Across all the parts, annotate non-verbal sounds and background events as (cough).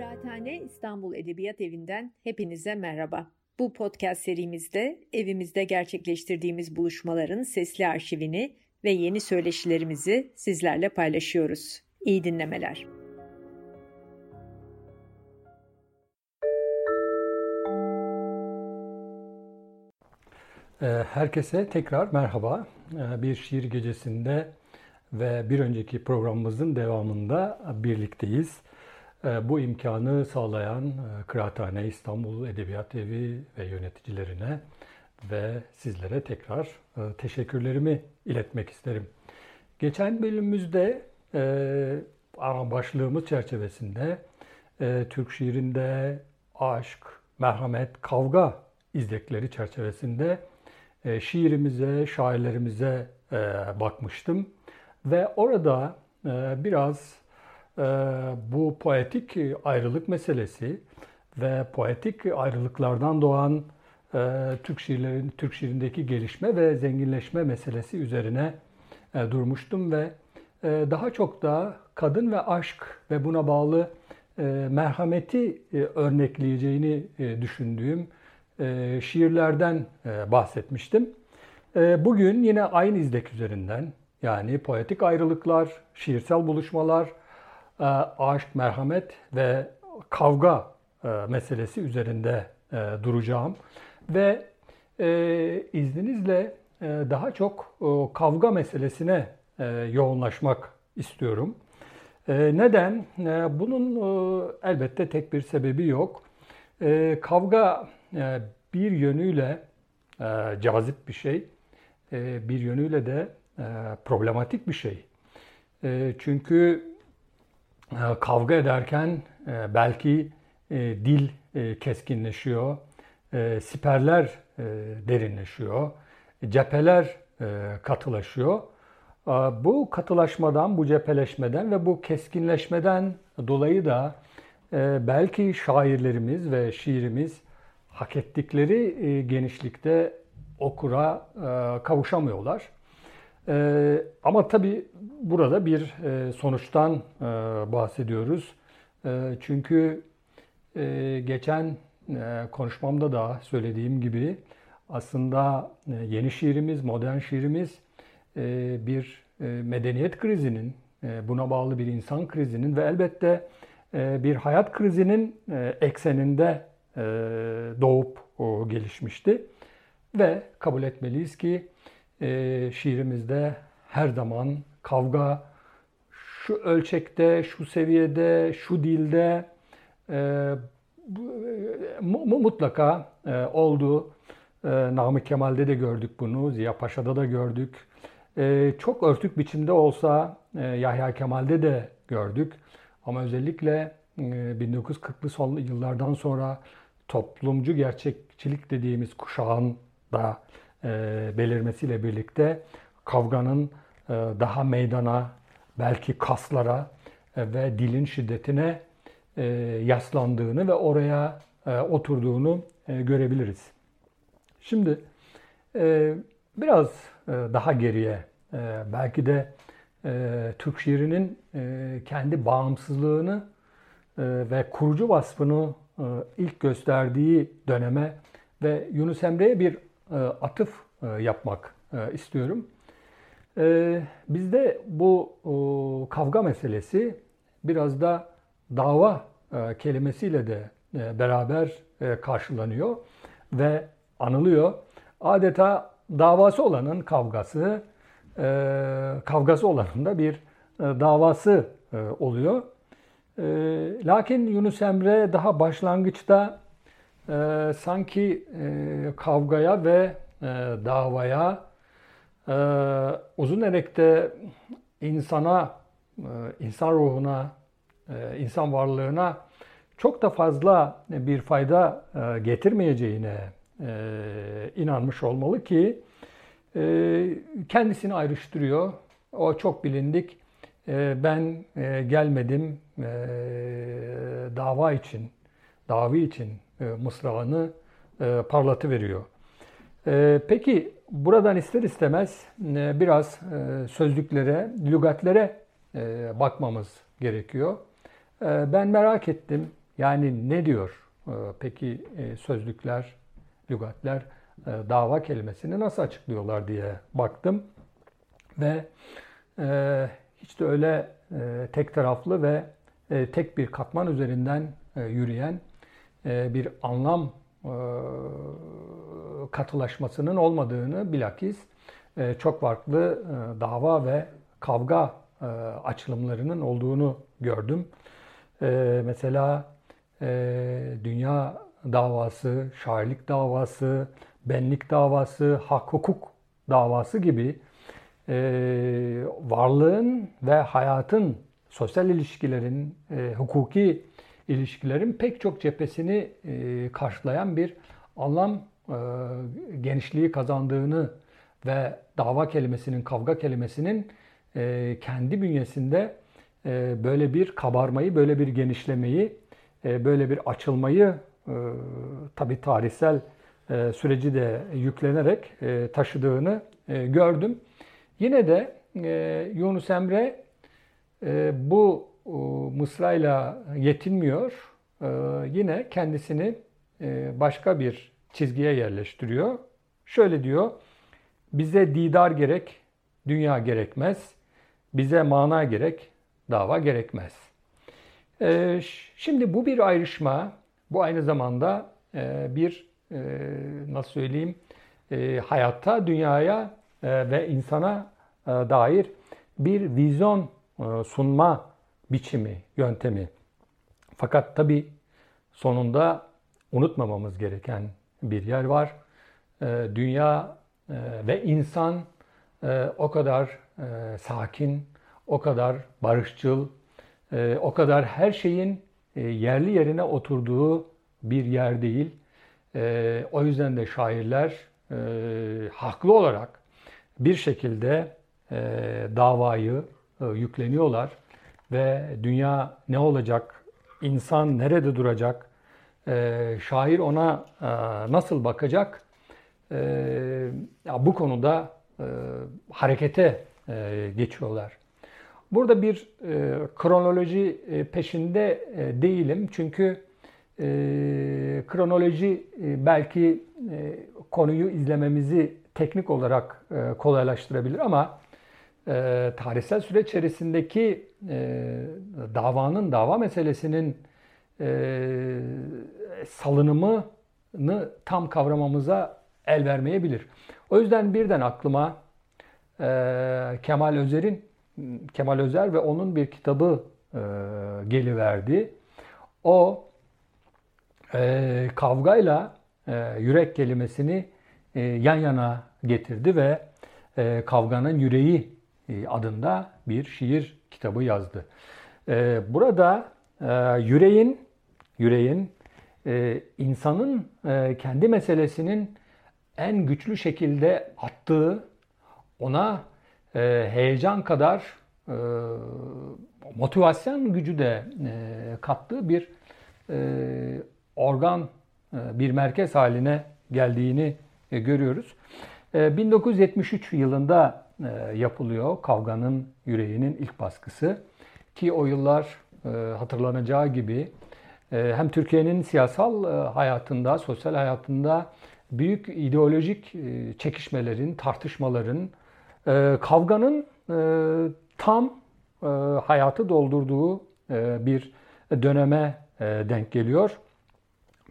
Kıraathane İstanbul Edebiyat Evi'nden hepinize merhaba. Bu podcast serimizde evimizde gerçekleştirdiğimiz buluşmaların sesli arşivini ve yeni söyleşilerimizi sizlerle paylaşıyoruz. İyi dinlemeler. Ee, herkese tekrar merhaba. Ee, bir şiir gecesinde ve bir önceki programımızın devamında birlikteyiz. Ee, bu imkanı sağlayan e, Kıraathane İstanbul Edebiyat Evi ve yöneticilerine ve sizlere tekrar e, teşekkürlerimi iletmek isterim. Geçen bölümümüzde e, başlığımız çerçevesinde Türk şiirinde aşk, merhamet, kavga izlekleri çerçevesinde şiirimize, şairlerimize bakmıştım. Ve orada biraz bu poetik ayrılık meselesi ve poetik ayrılıklardan doğan Türk şiirlerin Türk şiirindeki gelişme ve zenginleşme meselesi üzerine durmuştum ve daha çok da kadın ve aşk ve buna bağlı merhameti örnekleyeceğini düşündüğüm şiirlerden bahsetmiştim. Bugün yine aynı izlek üzerinden yani poetik ayrılıklar, şiirsel buluşmalar, aşk, merhamet ve kavga meselesi üzerinde duracağım. Ve izninizle daha çok kavga meselesine yoğunlaşmak istiyorum. Neden? Bunun elbette tek bir sebebi yok. Kavga bir yönüyle cazip bir şey, bir yönüyle de problematik bir şey. Çünkü kavga ederken belki dil keskinleşiyor, siperler derinleşiyor, cepheler katılaşıyor. Bu katılaşmadan, bu cepheleşmeden ve bu keskinleşmeden dolayı da belki şairlerimiz ve şiirimiz hak ettikleri genişlikte okura kavuşamıyorlar. Ama tabii burada bir sonuçtan bahsediyoruz. Çünkü geçen konuşmamda da söylediğim gibi aslında yeni şiirimiz, modern şiirimiz bir medeniyet krizinin, buna bağlı bir insan krizinin ve elbette bir hayat krizinin ekseninde doğup gelişmişti. Ve kabul etmeliyiz ki şiirimizde her zaman kavga şu ölçekte, şu seviyede, şu dilde mutlaka oldu. Namık Kemal'de de gördük bunu, Ziya Paşa'da da gördük. Çok örtük biçimde olsa Yahya Kemal'de de gördük. Ama özellikle 1940'lı son yıllardan sonra toplumcu gerçekçilik dediğimiz kuşağın da belirmesiyle birlikte kavganın daha meydana, belki kaslara ve dilin şiddetine yaslandığını ve oraya oturduğunu görebiliriz. Şimdi biraz daha geriye belki de Türk şiirinin kendi bağımsızlığını ve kurucu vasfını ilk gösterdiği döneme ve Yunus Emre'ye bir atıf yapmak istiyorum. Bizde bu kavga meselesi biraz da dava kelimesiyle de beraber karşılanıyor ve anılıyor. Adeta davası olanın kavgası, kavgası olanın da bir davası oluyor. Lakin Yunus Emre daha başlangıçta sanki kavgaya ve davaya uzun erekte insana, insan ruhuna, insan varlığına çok da fazla bir fayda getirmeyeceğine inanmış olmalı ki kendisini ayrıştırıyor. O çok bilindik. Ben gelmedim dava için, davi için mısrağını parlatıveriyor. Peki buradan ister istemez biraz sözlüklere, lügatlere bakmamız gerekiyor. Ben merak ettim Yani ne diyor peki sözlükler, lügatler dava kelimesini nasıl açıklıyorlar diye baktım. Ve hiç de öyle tek taraflı ve tek bir katman üzerinden yürüyen bir anlam katılaşmasının olmadığını bilakis çok farklı dava ve kavga açılımlarının olduğunu gördüm. Mesela dünya davası, şairlik davası, benlik davası, hak hukuk davası gibi varlığın ve hayatın, sosyal ilişkilerin, hukuki ilişkilerin pek çok cephesini karşılayan bir anlam genişliği kazandığını ve dava kelimesinin, kavga kelimesinin kendi bünyesinde böyle bir kabarmayı, böyle bir genişlemeyi, böyle bir açılmayı tabi tarihsel süreci de yüklenerek taşıdığını gördüm. Yine de Yunus Emre bu mısrayla yetinmiyor. Yine kendisini başka bir çizgiye yerleştiriyor. Şöyle diyor, bize didar gerek, dünya gerekmez. Bize mana gerek, dava gerekmez. Ee, şimdi bu bir ayrışma, bu aynı zamanda e, bir e, nasıl söyleyeyim e, hayatta, dünyaya ve insana dair bir vizyon sunma biçimi, yöntemi. Fakat tabi sonunda unutmamamız gereken bir yer var. Dünya ve insan o kadar sakin, o kadar barışçıl, e, o kadar her şeyin e, yerli yerine oturduğu bir yer değil. E, o yüzden de şairler e, haklı olarak bir şekilde e, davayı e, yükleniyorlar ve dünya ne olacak, insan nerede duracak, e, şair ona e, nasıl bakacak, e, bu konuda harekete geçiyorlar. Burada bir kronoloji peşinde değilim çünkü kronoloji belki konuyu izlememizi teknik olarak kolaylaştırabilir ama e, tarihsel süreç içerisindeki e, davanın, dava meselesinin e, salınımını tam kavramamıza el vermeyebilir. O yüzden birden aklıma e, Kemal Özer'in Kemal Özer ve onun bir kitabı e, geliverdi. O e, kavgayla e, yürek kelimesini e, yan yana getirdi ve e, Kavganın Yüreği adında bir şiir kitabı yazdı. E, burada e, yüreğin yüreğin e, insanın e, kendi meselesinin en güçlü şekilde attığı ona e, heyecan kadar e, motivasyon gücü de e, kattığı bir e, organ, e, bir merkez haline geldiğini e, görüyoruz. E, 1973 yılında e, yapılıyor Kavganın Yüreği'nin ilk baskısı. Ki o yıllar e, hatırlanacağı gibi e, hem Türkiye'nin siyasal e, hayatında, sosyal hayatında büyük ideolojik e, çekişmelerin, tartışmaların, e, kavganın e, tam e, hayatı doldurduğu e, bir döneme e, denk geliyor.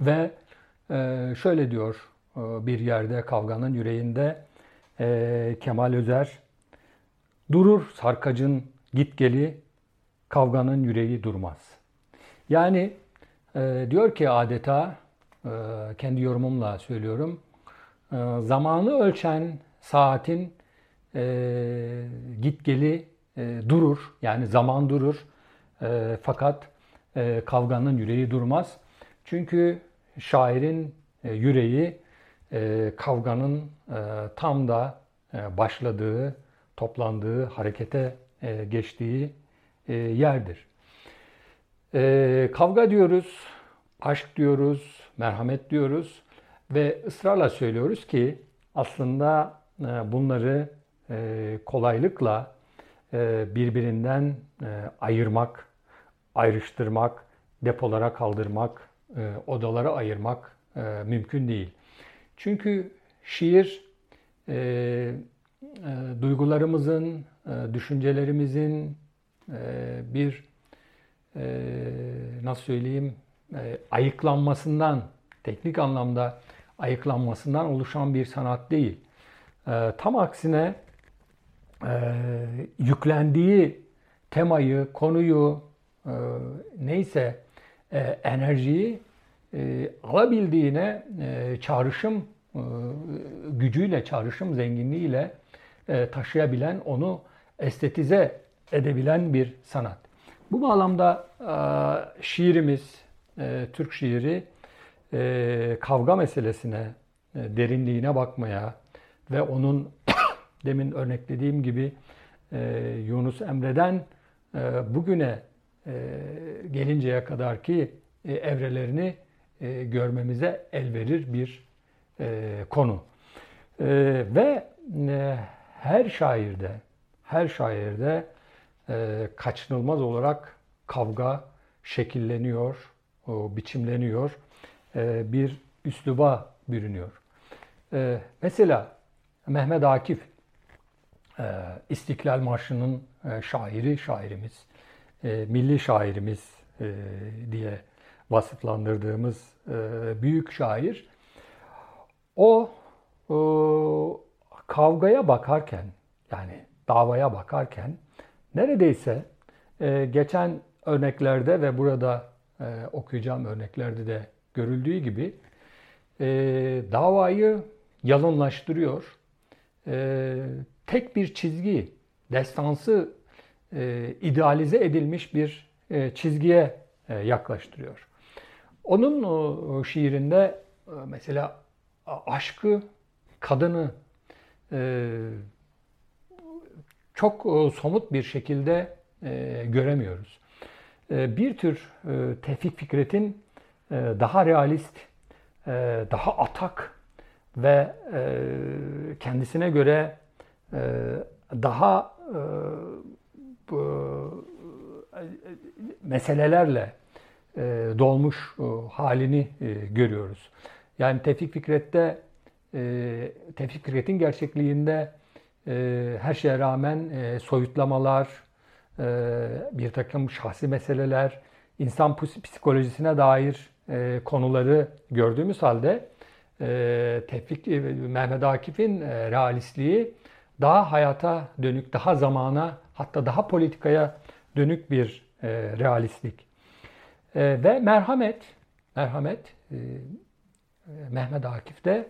Ve e, şöyle diyor e, bir yerde kavganın yüreğinde e, Kemal Özer, durur sarkacın git geli, kavganın yüreği durmaz. Yani e, diyor ki adeta, e, kendi yorumumla söylüyorum, e, zamanı ölçen saatin e, git geli e, durur. Yani zaman durur. E, fakat e, kavganın yüreği durmaz. Çünkü şairin e, yüreği e, kavganın e, tam da e, başladığı, toplandığı, harekete e, geçtiği yerdir. Kavga diyoruz, aşk diyoruz, merhamet diyoruz ve ısrarla söylüyoruz ki aslında bunları kolaylıkla birbirinden ayırmak, ayrıştırmak, depolara kaldırmak, odalara ayırmak mümkün değil. Çünkü şiir e, e, duygularımızın, e, düşüncelerimizin e, bir e, nasıl söyleyeyim e, ayıklanmasından, teknik anlamda ayıklanmasından oluşan bir sanat değil. E, tam aksine e, yüklendiği temayı, konuyu, e, neyse e, enerjiyi e, alabildiğine e, çağrışım e, gücüyle, çağrışım zenginliğiyle e, taşıyabilen, onu estetize edebilen bir sanat. Bu bağlamda e, şiirimiz, e, Türk şiiri e, kavga meselesine, e, derinliğine bakmaya ve onun (coughs) demin örneklediğim gibi e, Yunus Emre'den e, bugüne e, gelinceye kadar ki e, evrelerini e, görmemize el verir bir e, konu. E, ve e, her şairde, her şairde e, kaçınılmaz olarak kavga şekilleniyor, o, biçimleniyor, e, bir üsluba bürünüyor. E, mesela Mehmet Akif, e, İstiklal Marşı'nın e, şairi, şairimiz, e, milli şairimiz e, diye vasıflandırdığımız e, büyük şair, o, o kavgaya bakarken, yani davaya bakarken neredeyse e, geçen örneklerde ve burada e, okuyacağım örneklerde de görüldüğü gibi e, davayı yalınlaştırıyor. E, tek bir çizgi, destansı e, idealize edilmiş bir e, çizgiye e, yaklaştırıyor. Onun şiirinde e, mesela aşkı, kadını e, çok somut bir şekilde e, göremiyoruz. Bir tür Tevfik Fikret'in daha realist, daha atak ve kendisine göre daha meselelerle dolmuş e, halini e, görüyoruz. Yani Tevfik Fikret'te Tevfik Fikret'in gerçekliğinde her şeye rağmen soyutlamalar, bir takım şahsi meseleler, insan psikolojisine dair konuları gördüğümüz halde Tevfik Mehmet Akif'in realistliği daha hayata dönük, daha zamana hatta daha politikaya dönük bir e, realistlik. E, ve merhamet, merhamet e, Mehmet Akif'te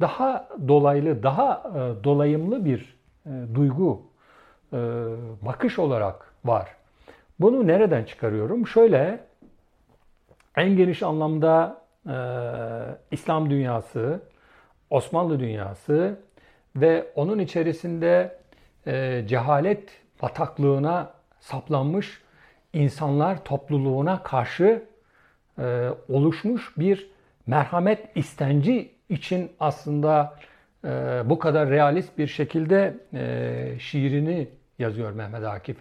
daha dolaylı, daha e, dolayımlı bir e, duygu, e, bakış olarak var. Bunu nereden çıkarıyorum? Şöyle, en geniş anlamda e, İslam dünyası, Osmanlı dünyası ve onun içerisinde e, cehalet bataklığına saplanmış insanlar topluluğuna karşı e, oluşmuş bir merhamet istenci için aslında e, bu kadar realist bir şekilde e, şiirini yazıyor Mehmet Akif.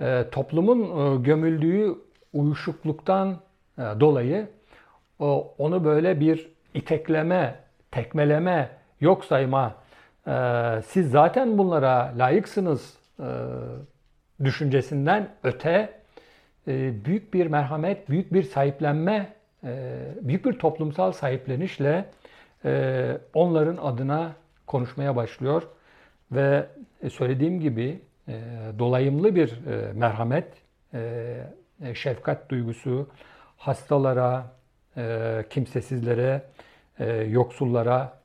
E, toplumun e, gömüldüğü uyuşukluktan e, dolayı o, onu böyle bir itekleme, tekmeleme, yok sayma, e, siz zaten bunlara layıksınız e, düşüncesinden öte e, büyük bir merhamet, büyük bir sahiplenme, e, büyük bir toplumsal sahiplenişle e, onların adına konuşmaya başlıyor. Ve söylediğim gibi dolayımlı bir merhamet, şefkat duygusu hastalara, kimsesizlere, yoksullara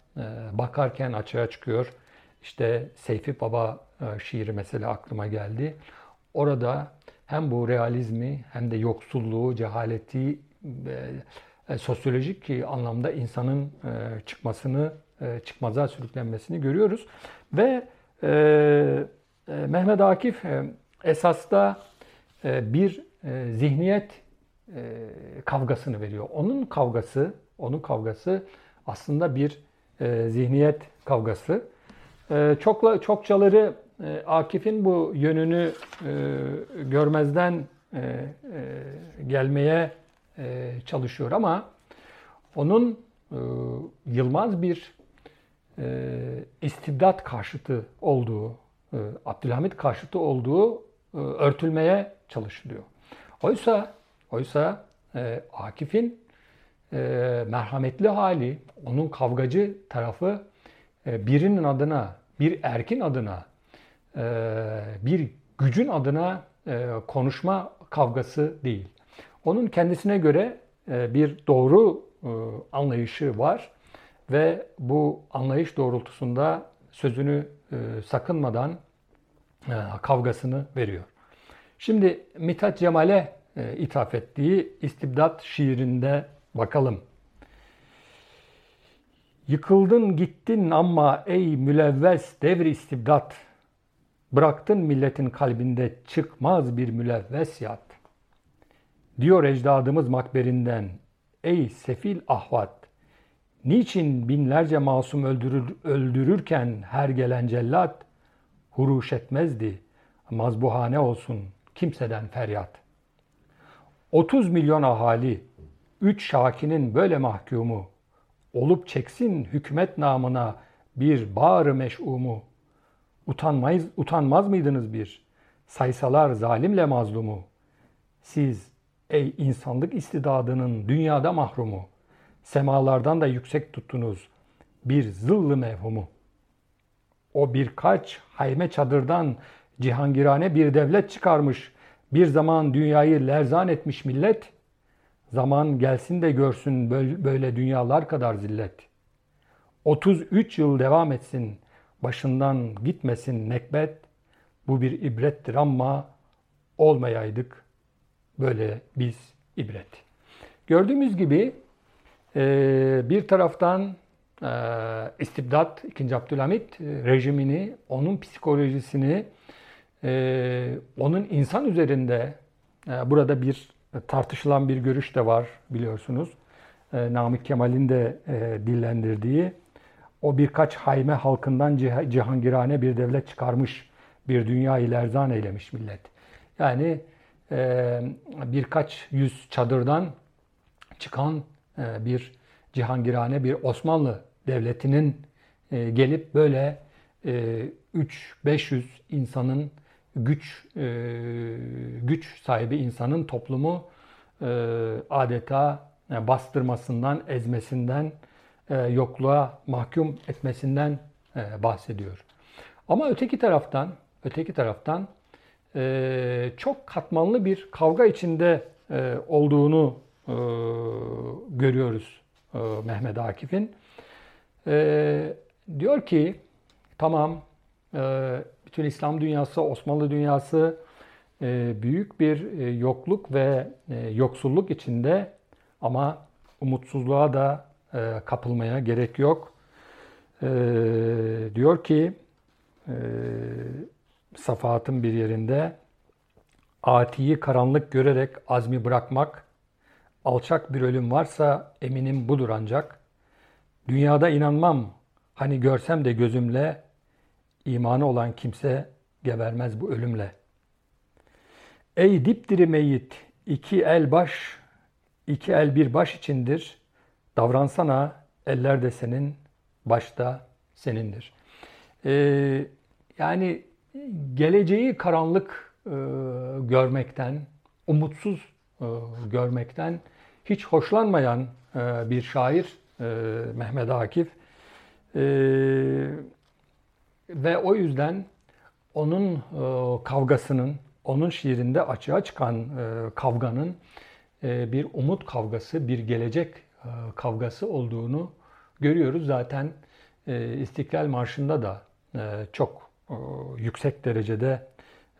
bakarken açığa çıkıyor. İşte Seyfi Baba şiiri mesela aklıma geldi. Orada hem bu realizmi hem de yoksulluğu, cehaleti e, sosyolojik anlamda insanın e, çıkmasını, e, çıkmaza sürüklenmesini görüyoruz. Ve e, e, Mehmet Akif e, esasda e, bir e, zihniyet e, kavgasını veriyor. Onun kavgası, onun kavgası aslında bir e, zihniyet kavgası. E, çokla, çokçaları e, Akif'in bu yönünü e, görmezden gelmeye çalışıyor ama onun Yılmaz bir istibdat karşıtı olduğu, Abdülhamit karşıtı olduğu örtülmeye çalışılıyor. Oysa oysa Akif'in merhametli hali, onun kavgacı tarafı birinin adına, bir erkin adına, bir gücün adına konuşma kavgası değil. Onun kendisine göre bir doğru anlayışı var ve bu anlayış doğrultusunda sözünü sakınmadan kavgasını veriyor. Şimdi Mithat Cemal'e ithaf ettiği İstibdat şiirinde bakalım. Yıkıldın gittin ama ey mülevves devri istibdat. Bıraktın milletin kalbinde çıkmaz bir mülevves. Diyor ecdadımız makberinden ey sefil ahvat. Niçin binlerce masum öldürür, öldürürken her gelen cellat huruş etmezdi. Mazbuhane olsun kimseden feryat. 30 milyon ahali, 3 şakinin böyle mahkumu, olup çeksin hükümet namına bir bağrı meş'umu. Utanmayız, utanmaz mıydınız bir? Saysalar zalimle mazlumu. Siz ey insanlık istidadının dünyada mahrumu. Semalardan da yüksek tuttunuz bir zıllı mevhumu. O birkaç hayme çadırdan cihangirane bir devlet çıkarmış. Bir zaman dünyayı lerzan etmiş millet. Zaman gelsin de görsün böyle dünyalar kadar zillet. 33 yıl devam etsin, başından gitmesin nekbet. Bu bir ibrettir ama olmayaydık böyle biz ibret. Gördüğümüz gibi bir taraftan istibdat 2. Abdülhamit rejimini, onun psikolojisini, onun insan üzerinde burada bir tartışılan bir görüş de var biliyorsunuz. E, Namık Kemal'in de e, dillendirdiği o birkaç hayme halkından cihangirane bir devlet çıkarmış, bir dünya ilerzan eylemiş millet. Yani e, birkaç yüz çadırdan çıkan e, bir cihangirane bir Osmanlı devletinin e, gelip böyle e, 3-500 insanın güç e, güç sahibi insanın toplumu e, adeta e, bastırmasından, ezmesinden, yokluğa mahkum etmesinden e, bahsediyor. Ama öteki taraftan, öteki taraftan e, çok katmanlı bir kavga içinde e, olduğunu e, görüyoruz e, Mehmet Akif'in. E, diyor ki tamam e, bütün İslam dünyası, Osmanlı dünyası e, büyük bir e, yokluk ve e, yoksulluk içinde ama umutsuzluğa da kapılmaya gerek yok. Diyor ki Safahat'ın bir yerinde Atiyi karanlık görerek azmi bırakmak, alçak bir ölüm varsa eminim budur ancak. Dünyada inanmam, hani görsem de gözümle, imanı olan kimse gebermez bu ölümle. Ey dipdiri meyit, iki el baş, iki el bir baş içindir. Davransana, eller de senin, baş da senindir. Ee, yani geleceği karanlık e, görmekten, umutsuz e, görmekten hiç hoşlanmayan e, bir şair e, Mehmet Akif. E, ve o yüzden onun e, kavgasının, onun şiirinde açığa çıkan e, kavganın e, bir umut kavgası, bir gelecek kavgası olduğunu görüyoruz. Zaten e, İstiklal Marşı'nda da e, çok e, yüksek derecede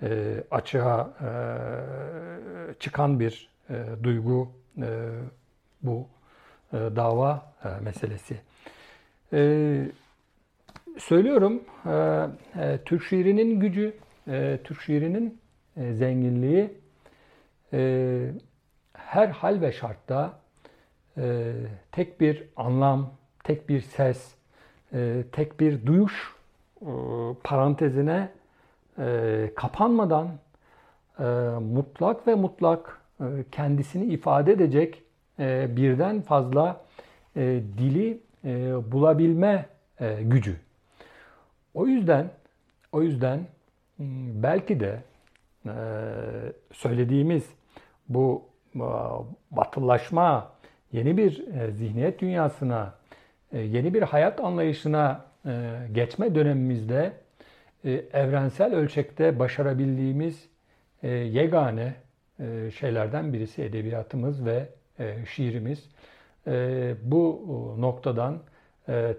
e, açığa e, çıkan bir e, duygu e, bu e, dava e, meselesi. E, söylüyorum e, e, Türk şiirinin gücü, e, Türk şiirinin e, zenginliği e, her hal ve şartta e, tek bir anlam, tek bir ses, e, tek bir duyuş e, parantezine e, kapanmadan e, mutlak ve mutlak e, kendisini ifade edecek e, birden fazla e, dili e, bulabilme e, gücü. O yüzden o yüzden hmm, belki de e, söylediğimiz bu e, batılılaşma, yeni bir e, zihniyet dünyasına, e, yeni bir hayat anlayışına e, geçme dönemimizde evrensel ölçekte başarabildiğimiz yegane şeylerden birisi edebiyatımız ve şiirimiz. Bu noktadan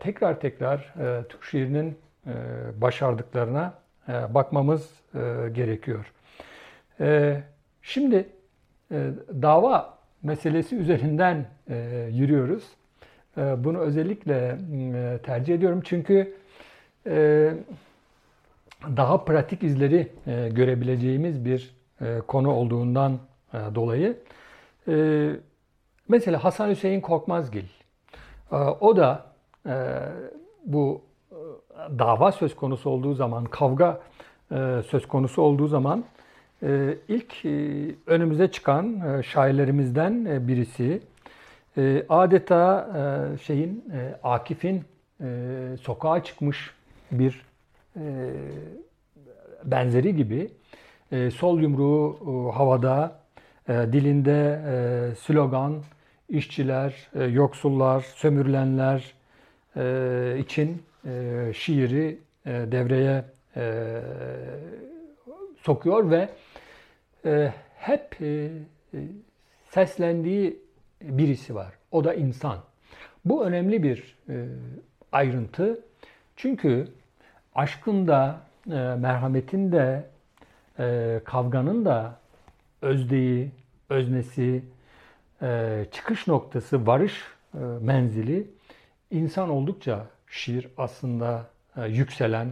tekrar tekrar Türk şiirinin başardıklarına bakmamız gerekiyor. Şimdi dava meselesi üzerinden e, yürüyoruz. E, bunu özellikle e, tercih ediyorum çünkü e, daha pratik izleri e, görebileceğimiz bir e, konu olduğundan e, dolayı. E, mesela Hasan Hüseyin Korkmazgil. E, o da e, bu e, dava söz konusu olduğu zaman, kavga e, söz konusu olduğu zaman ilk e, önümüze çıkan e, şairlerimizden e, birisi. E, adeta şeyin Akif'in sokağa çıkmış bir benzeri gibi sol yumruğu havada, dilinde slogan, işçiler, yoksullar, sömürülenler için şiiri devreye sokuyor ve hep e, e seslendiği birisi var. O da insan. Bu önemli bir e, ayrıntı. Çünkü aşkın da, merhametin de, kavganın da özdeği, öznesi, çıkış noktası, varış menzili insan oldukça şiir aslında yükselen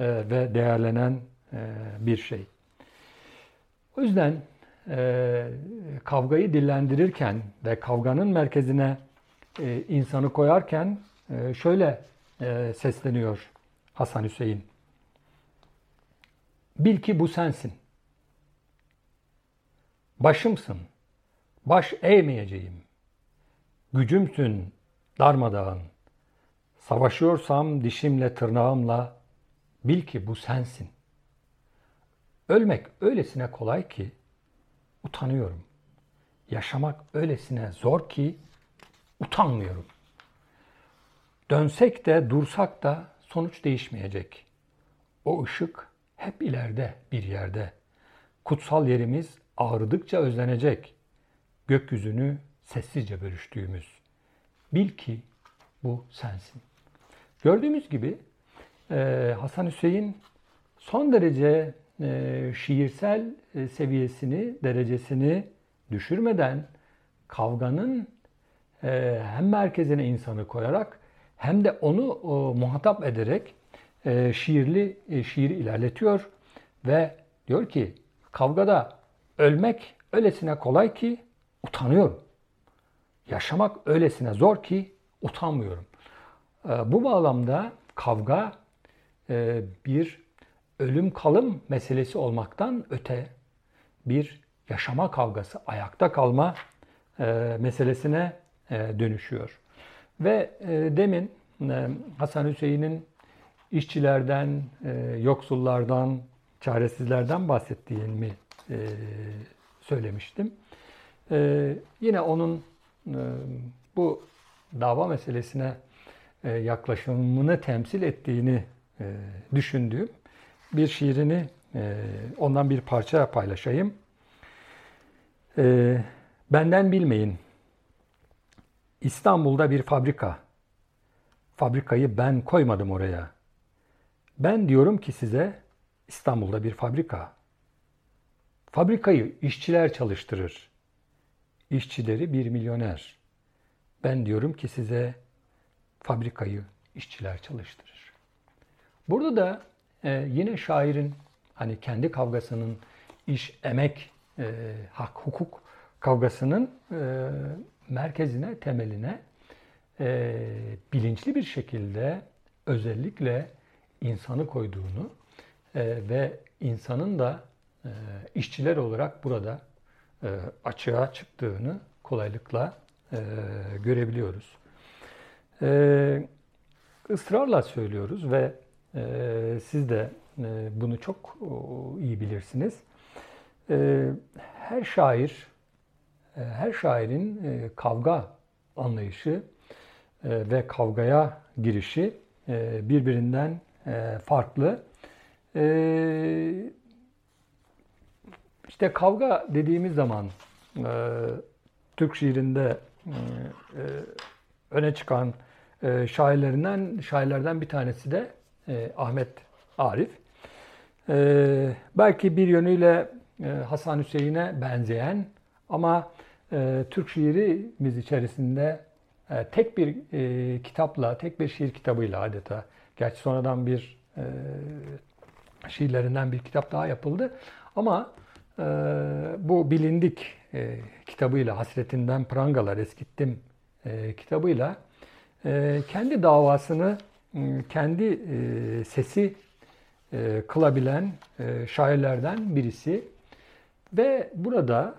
ve değerlenen bir şey. O yüzden e, kavgayı dillendirirken ve kavganın merkezine e, insanı koyarken e, şöyle e, sesleniyor Hasan Hüseyin. Bil ki bu sensin. Başımsın. Baş eğmeyeceğim. Gücümsün darmadağın. Savaşıyorsam dişimle tırnağımla bil ki bu sensin. Ölmek öylesine kolay ki utanıyorum. Yaşamak öylesine zor ki utanmıyorum. Dönsek de dursak da sonuç değişmeyecek. O ışık hep ileride bir yerde. Kutsal yerimiz ağrıdıkça özlenecek. Gökyüzünü sessizce bölüştüğümüz. Bil ki bu sensin. Gördüğümüz gibi Hasan Hüseyin son derece e, şiirsel e, seviyesini, derecesini düşürmeden kavganın hem merkezine insanı koyarak hem de onu muhatap ederek e, şiirli e, şiiri ilerletiyor ve diyor ki kavgada ölmek öylesine kolay ki utanıyorum. Yaşamak öylesine zor ki utanmıyorum. E, bu bağlamda kavga e, bir ölüm kalım meselesi olmaktan öte bir yaşama kavgası, ayakta kalma e, meselesine e, dönüşüyor. Ve e, demin Hasan Hüseyin'in işçilerden, yoksullardan, çaresizlerden bahsettiğimi e, söylemiştim. Yine onun bu dava meselesine yaklaşımını temsil ettiğini düşündüğüm bir şiirini e, ondan bir parça paylaşayım. E, benden bilmeyin. İstanbul'da bir fabrika. Fabrikayı ben koymadım oraya. Ben diyorum ki size İstanbul'da bir fabrika. Fabrikayı işçiler çalıştırır. İşçileri bir milyoner. Ben diyorum ki size fabrikayı işçiler çalıştırır. Burada da e, yine şairin hani kendi kavgasının iş, emek, e, hak, hukuk kavgasının e, merkezine, temeline e, bilinçli bir şekilde özellikle insanı koyduğunu e, ve insanın da e, işçiler olarak burada açığa çıktığını kolaylıkla görebiliyoruz. Israrla söylüyoruz ve siz de bunu çok iyi bilirsiniz. Her şair, her şairin kavga anlayışı ve kavgaya girişi birbirinden farklı. İşte kavga dediğimiz zaman Türk şiirinde öne çıkan şairlerinden şairlerden bir tanesi de Ahmet Arif. Belki bir yönüyle Hasan Hüseyin'e benzeyen ama Türk şiirimiz içerisinde tek bir kitapla, tek bir şiir kitabıyla adeta Gerçi sonradan bir e, şiirlerinden bir kitap daha yapıldı. Ama e, bu bilindik e, kitabıyla, Hasretinden Prangalar Eskittim e, kitabıyla e, kendi davasını, e, kendi e, sesi e, kılabilen e, şairlerden birisi. Ve burada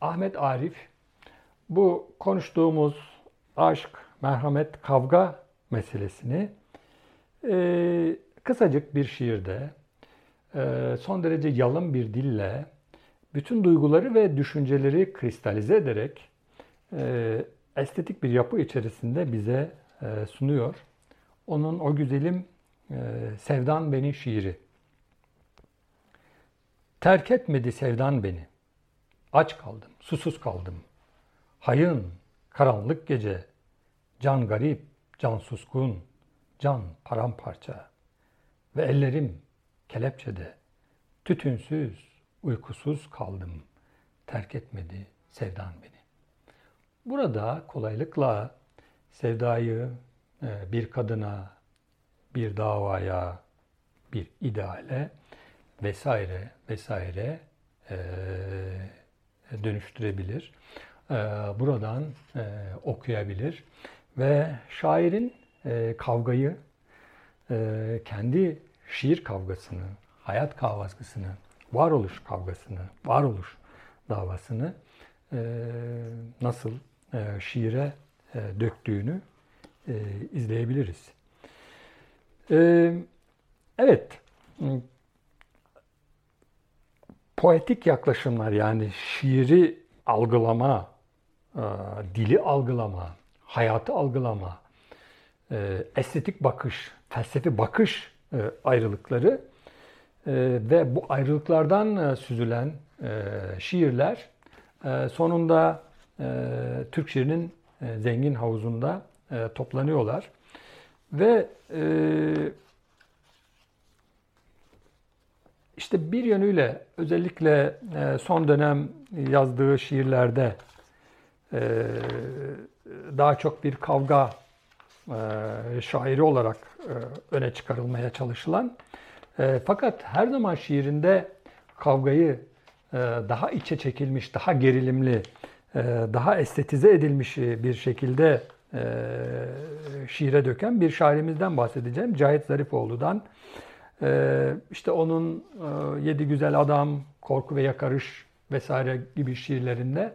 Ahmet Arif bu konuştuğumuz aşk, merhamet, kavga meselesini kısacık bir şiirde son derece yalın bir dille bütün duyguları ve düşünceleri kristalize ederek estetik bir yapı içerisinde bize sunuyor. Onun o güzelim e, Sevdan Beni şiiri. Terk etmedi sevdan beni. Aç kaldım, susuz kaldım. Hayın, karanlık gece, can garip, Can suskun, can paramparça ve ellerim kelepçede. Tütünsüz, uykusuz kaldım. Terk etmedi sevdan beni. Burada kolaylıkla sevdayı e, bir kadına, bir davaya, bir ideale vesaire vesaire e, dönüştürebilir. E, buradan okuyabilir. Ve şairin kavgayı, kendi şiir kavgasını, hayat kavgasını, varoluş kavgasını, varoluş davasını nasıl şiire döktüğünü e, izleyebiliriz. E, evet, poetik yaklaşımlar yani şiiri algılama, e, dili algılama, hayatı algılama, e, estetik bakış, felsefi bakış e, ayrılıkları e, ve bu ayrılıklardan süzülen şiirler sonunda Türk şiirinin zengin havuzunda toplanıyorlar. Ve işte bir yönüyle özellikle son dönem yazdığı şiirlerde daha çok bir kavga e, şairi olarak e, öne çıkarılmaya çalışılan e, fakat her zaman şiirinde kavgayı daha içe çekilmiş, daha gerilimli, daha estetize edilmiş bir şekilde şiire döken bir şairimizden bahsedeceğim. Cahit Zarifoğlu'dan. İşte onun Yedi Güzel Adam, Korku ve Yakarış vesaire gibi şiirlerinde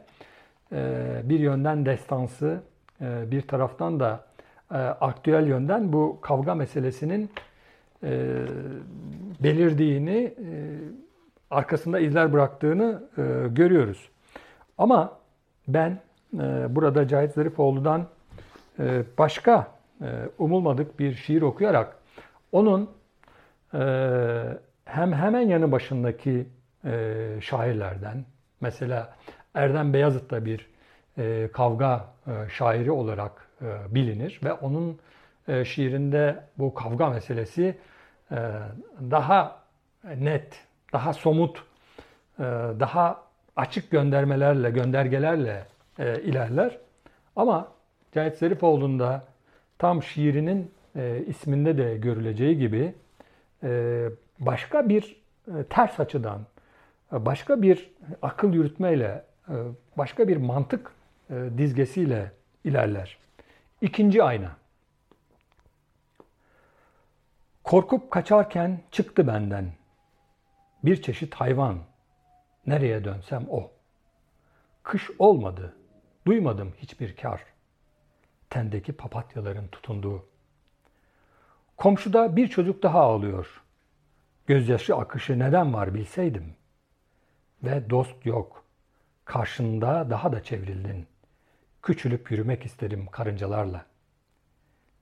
bir yönden destansı, bir taraftan da e, aktüel yönden bu kavga meselesinin e, belirdiğini, e, arkasında izler bıraktığını görüyoruz. Ama ben burada Cahit Zarifoğlu'dan başka umulmadık bir şiir okuyarak onun hem hemen yanı başındaki şairlerden mesela Erdem Beyazıt da bir e, kavga e, şairi olarak e, bilinir ve onun e, şiirinde bu kavga meselesi e, daha net, daha somut, e, daha açık göndermelerle, göndergelerle e, ilerler. Ama Cahit Zarifoğlu'nda tam şiirinin e, isminde de görüleceği gibi e, başka bir e, ters açıdan, e, başka bir akıl yürütmeyle, e, başka bir mantık e, dizgesiyle ilerler. İkinci ayna. Korkup kaçarken çıktı benden. Bir çeşit hayvan. Nereye dönsem o. Kış olmadı. Duymadım hiçbir kar. Tendeki papatyaların tutunduğu. Komşuda bir çocuk daha ağlıyor. Gözyaşı akışı neden var bilseydim. Ve dost yok. Karşında daha da çevrildin. Küçülüp yürümek isterim karıncalarla.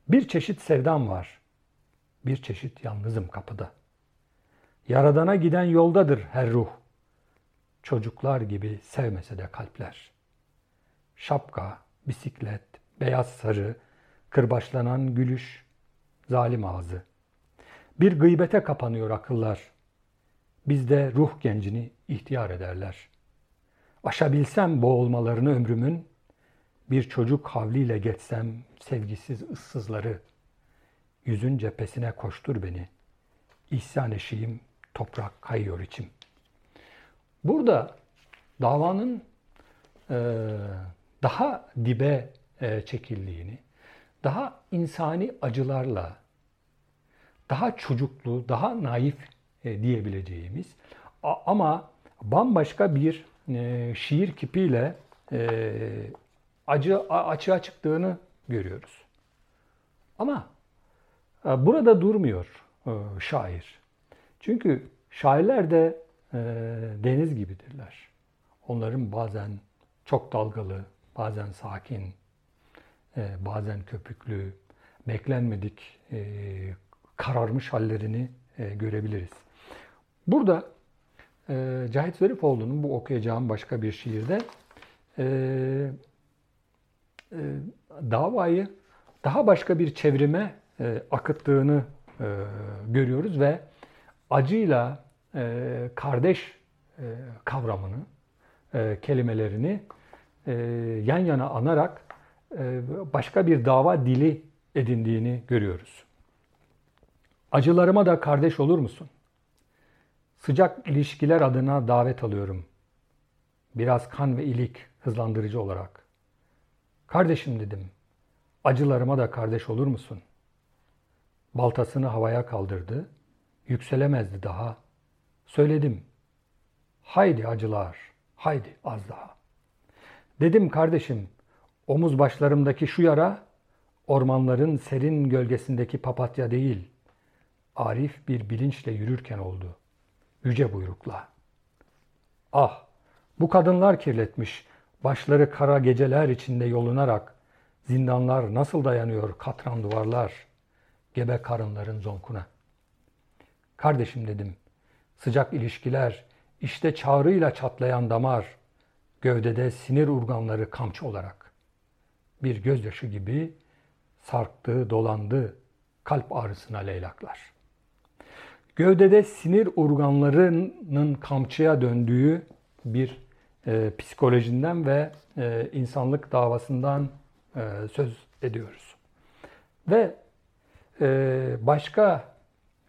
Bir çeşit sevdam var. Bir çeşit yalnızım kapıda. Yaradana giden yoldadır her ruh. Çocuklar gibi sevmese de kalpler. Şapka, bisiklet, beyaz sarı, kırbaçlanan gülüş, zalim ağzı. Bir gıybete kapanıyor akıllar. Bizde ruh gencini ihtiyar ederler. Aşabilsem boğulmalarını ömrümün, bir çocuk havliyle geçsem sevgisiz ıssızları, yüzün cephesine koştur beni. İhsan eşiğim, toprak kayıyor içim. Burada davanın e, daha dibe e, çekildiğini, daha insani acılarla, daha çocuklu, daha naif e, diyebileceğimiz ama bambaşka bir şiir kipiyle acı açığa çıktığını görüyoruz. Ama burada durmuyor şair. Çünkü şairler de e, deniz gibidirler. Onların bazen çok dalgalı, bazen sakin, bazen köpüklü, beklenmedik, kararmış hallerini görebiliriz. Burada Cahit Zarifoğlu'nun bu okuyacağım başka bir şiirde davayı daha başka bir çevrime akıttığını görüyoruz ve acıyla e, kardeş e, kavramını, e, kelimelerini yan yana anarak başka bir dava dili edindiğini görüyoruz. Acılarıma da kardeş olur musun? Sıcak ilişkiler adına davet alıyorum. Biraz kan ve ilik hızlandırıcı olarak. Kardeşim dedim, acılarıma da kardeş olur musun? Baltasını havaya kaldırdı Yükselemezdi daha. Söyledim. Haydi acılar, haydi az daha. Dedim kardeşim, omuz başlarımdaki şu yara ormanların serin gölgesindeki papatya değil, arif bir bilinçle yürürken oldu. Yüce buyrukla. Ah, bu kadınlar kirletmiş, başları kara geceler içinde yolunarak, zindanlar nasıl dayanıyor katran duvarlar, gebe karınların zonkuna.'' Kardeşim dedim, sıcak ilişkiler, işte çağrıyla çatlayan damar, gövdede sinir urganları kamçı olarak. Bir gözyaşı gibi sarktı, dolandı kalp ağrısına leylaklar. Gövdede sinir organlarının kamçıya döndüğü bir e, psikolojinden ve e, insanlık davasından e, söz ediyoruz. Ve e, başka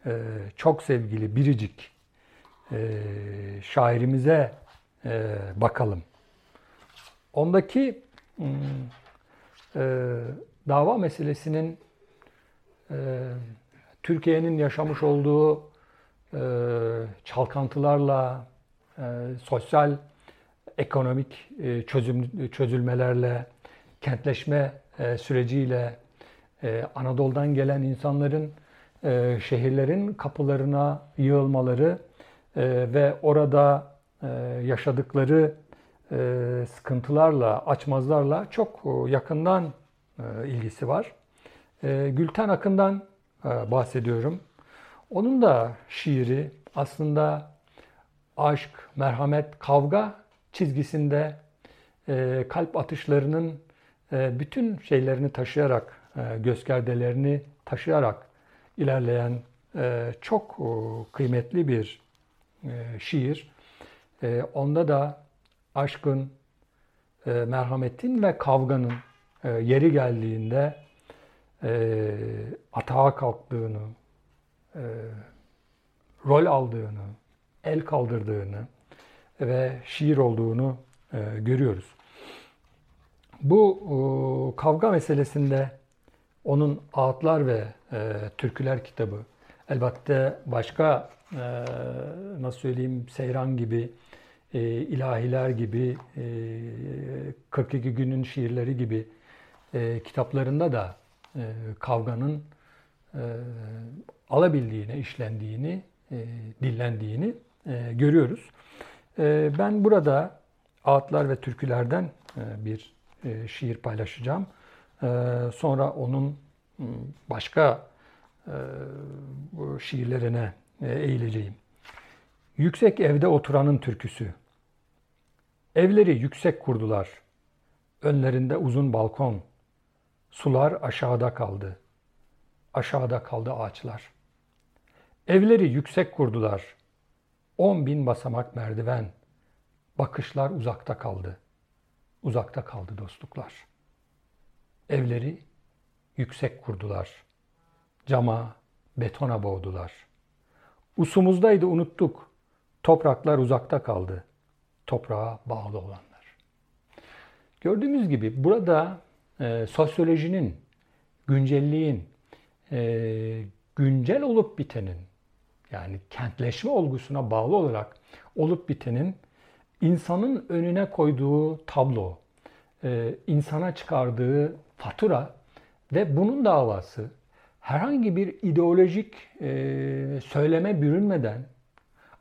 ee, çok sevgili biricik e, şairimize e, bakalım. Ondaki hmm, e, dava meselesinin Türkiye'nin yaşamış olduğu çalkantılarla, sosyal, ekonomik çözüm, çözülmelerle, kentleşme süreciyle, Anadolu'dan gelen insanların e, şehirlerin kapılarına yığılmaları e, ve orada e, yaşadıkları e, sıkıntılarla, açmazlarla çok e, yakından ilgisi var. Gülten Akın'dan bahsediyorum. Onun da şiiri aslında aşk, merhamet, kavga çizgisinde kalp atışlarının bütün şeylerini taşıyarak, göstergelerini taşıyarak ilerleyen çok kıymetli bir e, şiir. Onda da aşkın, merhametin ve kavganın yeri geldiğinde atağa kalktığını, rol aldığını, el kaldırdığını ve şiir olduğunu görüyoruz. Bu kavga meselesinde onun Ağıtlar ve e, Türküler kitabı elbette başka e, nasıl söyleyeyim Seyran gibi, e, ilahiler gibi, e, 42 günün şiirleri gibi e, kitaplarında da e, kavganın e, alabildiğine işlendiğini, e, dillendiğini e, görüyoruz. E, ben burada ağıtlar ve türkülerden e, bir e, şiir paylaşacağım. E, sonra onun başka şiirlerine eğileceğim. Yüksek evde oturanın türküsü. Evleri yüksek kurdular. Önlerinde uzun balkon. Sular aşağıda kaldı. Aşağıda kaldı ağaçlar. Evleri yüksek kurdular. On bin basamak merdiven. Bakışlar uzakta kaldı. Uzakta kaldı dostluklar. Evleri yüksek kurdular. Cama, betona boğdular. Usumuzdaydı unuttuk. Topraklar uzakta kaldı. Toprağa bağlı olanlar. Gördüğümüz gibi burada e, sosyolojinin, güncelliğin, e, güncel olup bitenin, yani kentleşme olgusuna bağlı olarak olup bitenin insanın önüne koyduğu tablo, e, insana çıkardığı fatura ve bunun davası herhangi bir ideolojik e, söyleme bürünmeden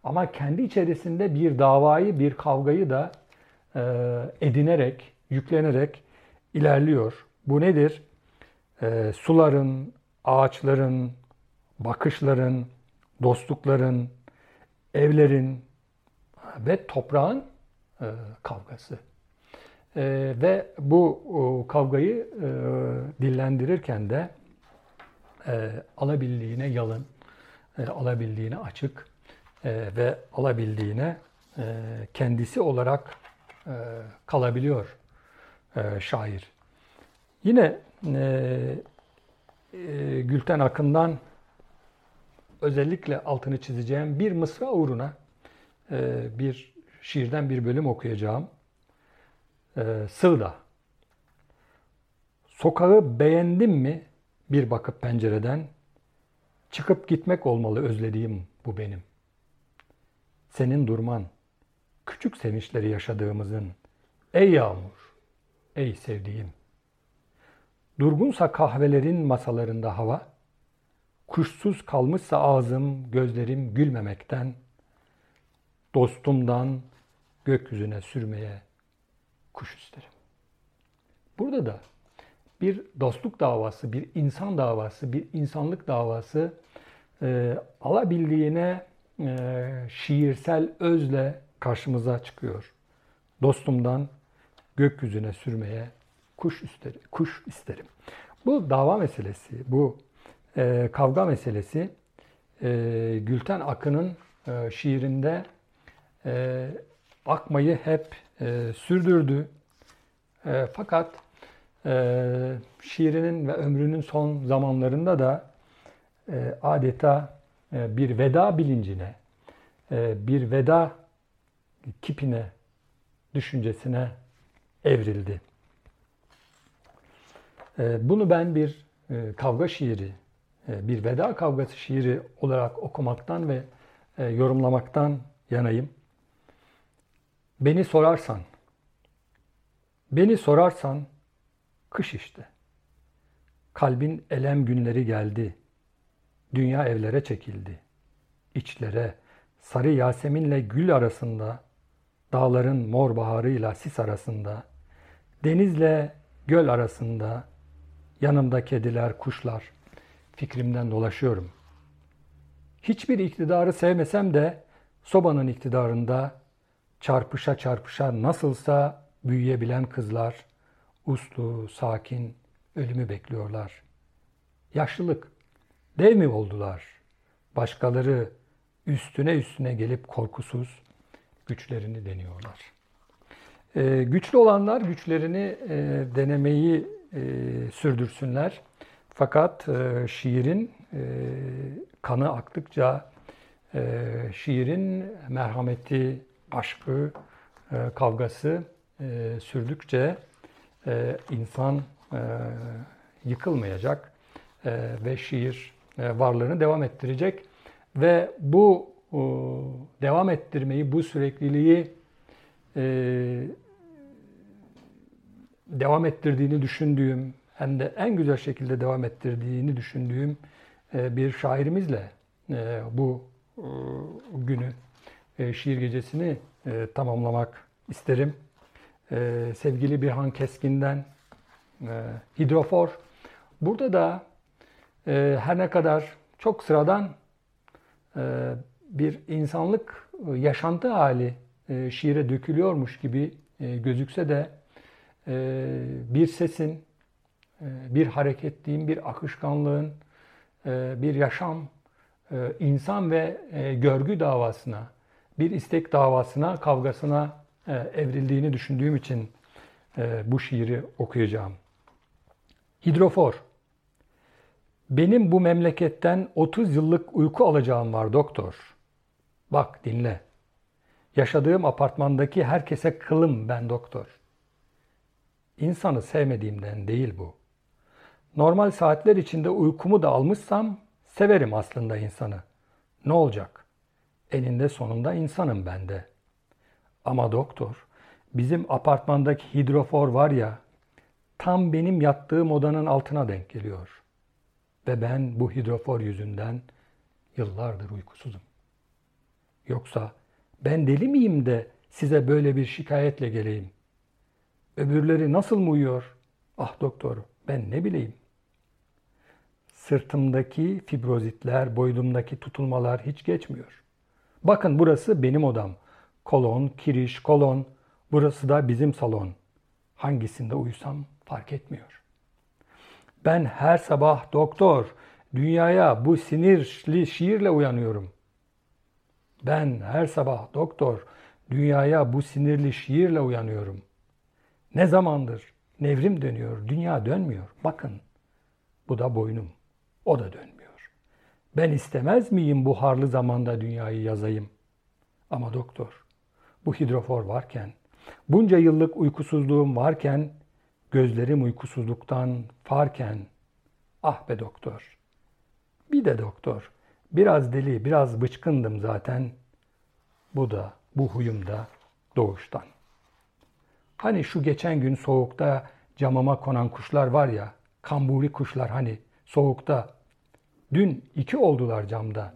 ama kendi içerisinde bir davayı, bir kavgayı da e, edinerek, yüklenerek ilerliyor. Bu nedir? E, suların, ağaçların, bakışların, dostlukların, evlerin ve toprağın e, kavgası. E, ve bu o, kavgayı e, dillendirirken de e, alabildiğine yalın, e, alabildiğine açık e, ve alabildiğine kendisi olarak kalabiliyor şair. Yine Gülten Akın'dan özellikle altını çizeceğim bir mısra uğruna bir şiirden bir bölüm okuyacağım. E, Sığda. Sokağı beğendim mi bir bakıp pencereden çıkıp gitmek olmalı özlediğim bu benim. Senin durman, küçük sevinçleri yaşadığımızın ey yağmur, ey sevdiğim. Durgunsa kahvelerin masalarında hava, kuşsuz kalmışsa ağzım, gözlerim gülmemekten, dostumdan gökyüzüne sürmeye kuş isterim. Burada da bir dostluk davası, bir insan davası, bir insanlık davası e, alabildiğine e, şiirsel özle karşımıza çıkıyor. Dostumdan gökyüzüne sürmeye kuş isterim. Kuş isterim. Bu dava meselesi, bu e, kavga meselesi e, Gülten Akın'ın e, şiirinde e, akmayı hep e, sürdürdü. E, fakat e, şiirinin ve ömrünün son zamanlarında da e, adeta e, bir veda bilincine, e, bir veda kipine, düşüncesine evrildi. Bunu ben bir kavga şiiri, bir veda kavgası şiiri olarak okumaktan ve yorumlamaktan yanayım. Beni sorarsan, beni sorarsan kış işte. Kalbin elem günleri geldi. Dünya evlere çekildi. İçlere, sarı Yaseminle gül arasında, dağların mor baharıyla sis arasında, denizle göl arasında, yanımda kediler, kuşlar, fikrimden dolaşıyorum. Hiçbir iktidarı sevmesem de sobanın iktidarında çarpışa çarpışa nasılsa büyüyebilen kızlar, uslu, sakin, ölümü bekliyorlar. Yaşlılık, dev mi oldular? Başkaları üstüne üstüne gelip korkusuz güçlerini deniyorlar. Ee, güçlü olanlar güçlerini e, denemeyi e, sürdürsünler. Fakat e, şiirin e, kanı aktıkça, e, şiirin merhameti, aşkı, e, kavgası e, sürdükçe e, insan e, yıkılmayacak e, ve şiir varlığını devam ettirecek ve bu devam ettirmeyi, bu sürekliliği devam ettirdiğini düşündüğüm hem de en güzel şekilde devam ettirdiğini düşündüğüm bir şairimizle bu günü şiir gecesini tamamlamak isterim. Sevgili Birhan Keskin'den Hidrofor. Burada da her ne kadar çok sıradan bir insanlık yaşantı hali şiire dökülüyormuş gibi gözükse de bir sesin, bir hareketliğin, bir akışkanlığın, bir yaşam, insan ve görgü davasına, bir istek davasına, kavgasına evrildiğini düşündüğüm için bu şiiri okuyacağım. Hidrofor. Benim bu memleketten 30 yıllık uyku alacağım var doktor. Bak dinle. Yaşadığım apartmandaki herkese kılım ben doktor. İnsanı sevmediğimden değil bu. Normal saatler içinde uykumu da almışsam severim aslında insanı. Ne olacak? Eninde sonunda insanım ben de. Ama doktor, bizim apartmandaki hidrofor var ya, tam benim yattığım odanın altına denk geliyor. Ve ben bu hidrofor yüzünden yıllardır uykusuzum. Yoksa ben deli miyim de size böyle bir şikayetle geleyim? Öbürleri nasıl mı uyuyor? Ah doktor ben ne bileyim. Sırtımdaki fibrozitler, boynumdaki tutulmalar hiç geçmiyor. Bakın burası benim odam. Kolon, kiriş, kolon. Burası da bizim salon. Hangisinde uyusam fark etmiyor. Ben her sabah doktor, dünyaya bu sinirli şiirle uyanıyorum. Ben her sabah doktor, dünyaya bu sinirli şiirle uyanıyorum. Ne zamandır nevrim dönüyor, dünya dönmüyor. Bakın, bu da boynum, o da dönmüyor. Ben istemez miyim bu harlı zamanda dünyayı yazayım? Ama doktor, bu hidrofor varken, bunca yıllık uykusuzluğum varken Gözlerim uykusuzluktan farken, ah be doktor. Bir de doktor, biraz deli, biraz bıçkındım zaten. Bu da, bu huyum da doğuştan. Hani şu geçen gün soğukta camıma konan kuşlar var ya, kamburi kuşlar hani soğukta. Dün iki oldular camda.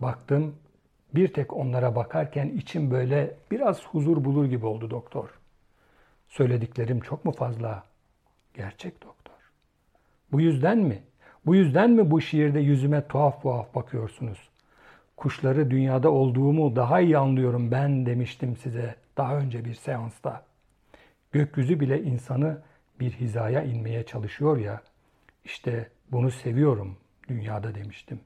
Baktım, bir tek onlara bakarken içim böyle biraz huzur bulur gibi oldu doktor. Söylediklerim çok mu fazla? Gerçek doktor. Bu yüzden mi? Bu yüzden mi bu şiirde yüzüme tuhaf tuhaf bakıyorsunuz? Kuşları dünyada olduğumu daha iyi anlıyorum ben demiştim size daha önce bir seansta. Gökyüzü bile insanı bir hizaya inmeye çalışıyor ya. İşte bunu seviyorum dünyada demiştim.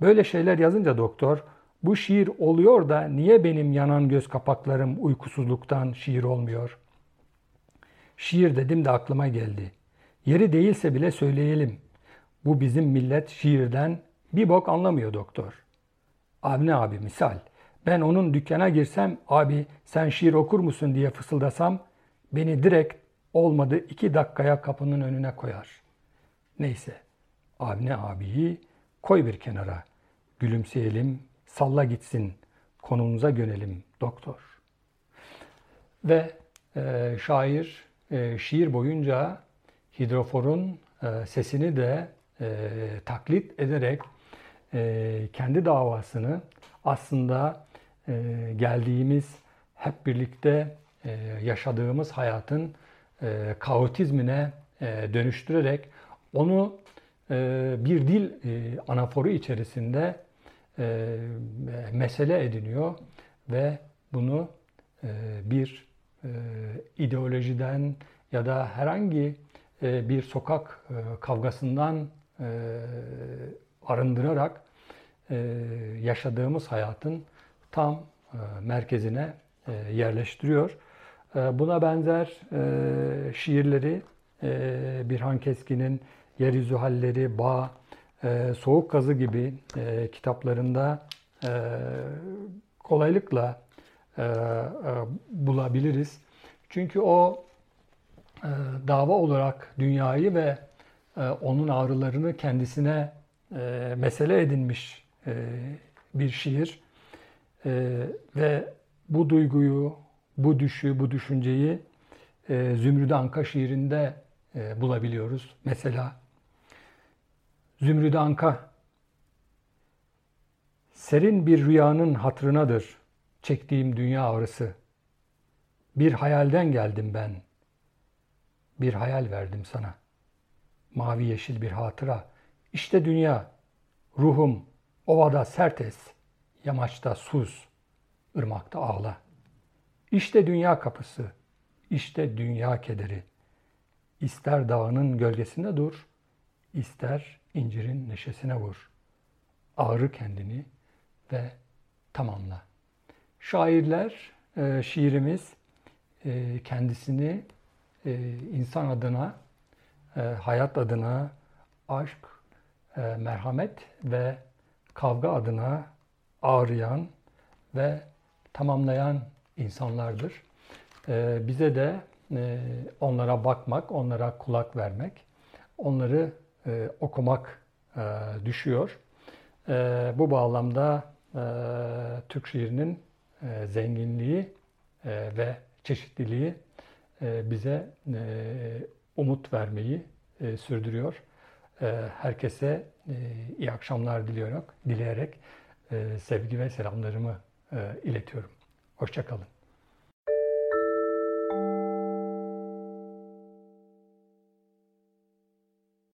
Böyle şeyler yazınca doktor bu şiir oluyor da niye benim yanan göz kapaklarım uykusuzluktan şiir olmuyor?'' Şiir dedim de aklıma geldi. Yeri değilse bile söyleyelim. Bu bizim millet şiirden bir bok anlamıyor doktor. Avni abi misal. Ben onun dükkana girsem abi sen şiir okur musun diye fısıldasam beni direkt olmadı iki dakikaya kapının önüne koyar. Neyse Avni abiyi koy bir kenara. Gülümseyelim, salla gitsin, konumuza gönelim doktor. Ve e, şair e, şiir boyunca hidroforun e, sesini de e, taklit ederek e, kendi davasını aslında e, geldiğimiz hep birlikte e, yaşadığımız hayatın e, kaotizmine e, dönüştürerek onu e, bir dil e, anaforu içerisinde e, mesele ediniyor ve bunu e, bir e, ideolojiden ya da herhangi e, bir sokak e, kavgasından arındırarak yaşadığımız hayatın tam merkezine yerleştiriyor. Buna benzer şiirleri Birhan Keskin'in Yeryüzü Halleri, Bağ, Soğuk Gazı gibi kitaplarında kolaylıkla e, e, bulabiliriz. Çünkü o e, dava olarak dünyayı ve onun ağrılarını kendisine e, mesele edinmiş e, bir şiir e, ve bu duyguyu, bu düşü, bu düşünceyi e, Zümrüt Anka şiirinde e, bulabiliyoruz. Mesela Zümrüt Anka Serin bir rüyanın hatırınadır çektiğim dünya ağrısı. Bir hayalden geldim ben. Bir hayal verdim sana. Mavi yeşil bir hatıra. İşte dünya. Ruhum ovada sert es. Yamaçta sus. ırmakta ağla. İşte dünya kapısı. İşte dünya kederi. İster dağının gölgesinde dur, ister incirin neşesine vur. Ağrı kendini ve tamamla. Şairler, e, şiirimiz e, kendisini e, insan adına, hayat adına, aşk, merhamet ve kavga adına ağrıyan ve tamamlayan insanlardır. Bize de onlara bakmak, onlara kulak vermek, onları e, okumak e, düşüyor. E, bu bağlamda e, Türk şiirinin e, zenginliği e, ve çeşitliliği e, bize e, umut vermeyi e, sürdürüyor. E, herkese e, iyi akşamlar diliyorum, dileyerek e, sevgi ve selamlarımı e, iletiyorum. Hoşçakalın.